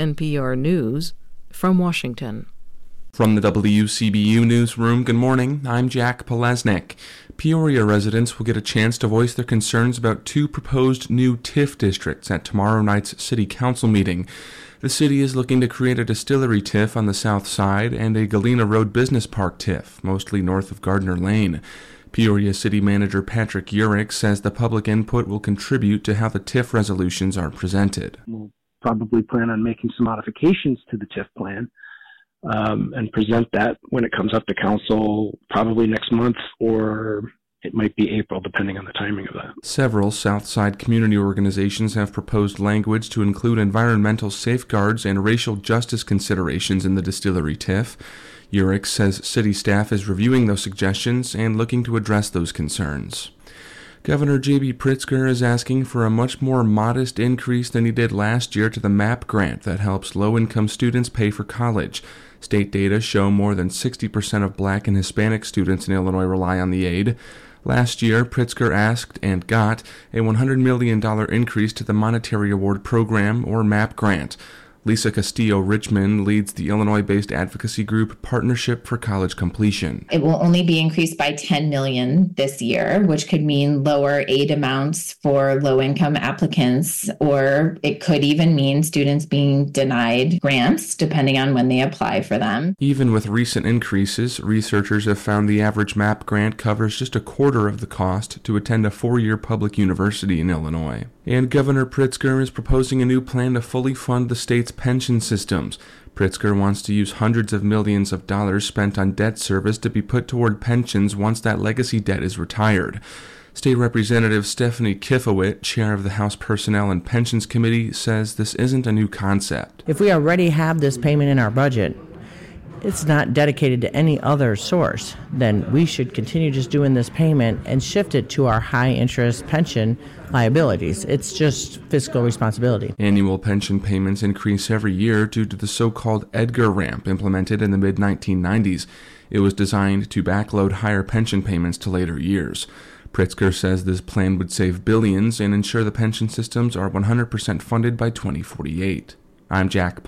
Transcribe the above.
NPR News, from Washington. From the WCBU Newsroom, good morning. I'm Jack Palesnik. Peoria residents will get a chance to voice their concerns about two proposed new TIF districts at tomorrow night's City Council meeting. The city is looking to create a distillery TIF on the south side and a Galena Road Business Park TIF, mostly north of Gardner Lane. Peoria City Manager Patrick Urich says the public input will contribute to how the TIF resolutions are presented. We'll probably plan on making some modifications to the TIF plan um, and present that when it comes up to council probably next month or it might be April, depending on the timing of that. Several Southside community organizations have proposed language to include environmental safeguards and racial justice considerations in the distillery TIF. Urich says city staff is reviewing those suggestions and looking to address those concerns. Governor J.B. Pritzker is asking for a much more modest increase than he did last year to the MAP grant that helps low income students pay for college. State data show more than 60% of black and Hispanic students in Illinois rely on the aid. Last year, Pritzker asked and got a $100 million increase to the Monetary Award Program, or MAP grant. Lisa Castillo Richmond leads the Illinois based advocacy group Partnership for College Completion. It will only be increased by 10 million this year, which could mean lower aid amounts for low income applicants, or it could even mean students being denied grants depending on when they apply for them. Even with recent increases, researchers have found the average MAP grant covers just a quarter of the cost to attend a four year public university in Illinois. And Governor Pritzker is proposing a new plan to fully fund the state's pension systems. Pritzker wants to use hundreds of millions of dollars spent on debt service to be put toward pensions once that legacy debt is retired. State Representative Stephanie Kifowit, chair of the House Personnel and Pensions Committee, says this isn't a new concept. If we already have this payment in our budget, it's not dedicated to any other source, then we should continue just doing this payment and shift it to our high interest pension liabilities. It's just fiscal responsibility. Annual pension payments increase every year due to the so called Edgar ramp implemented in the mid 1990s. It was designed to backload higher pension payments to later years. Pritzker says this plan would save billions and ensure the pension systems are 100% funded by 2048. I'm Jack.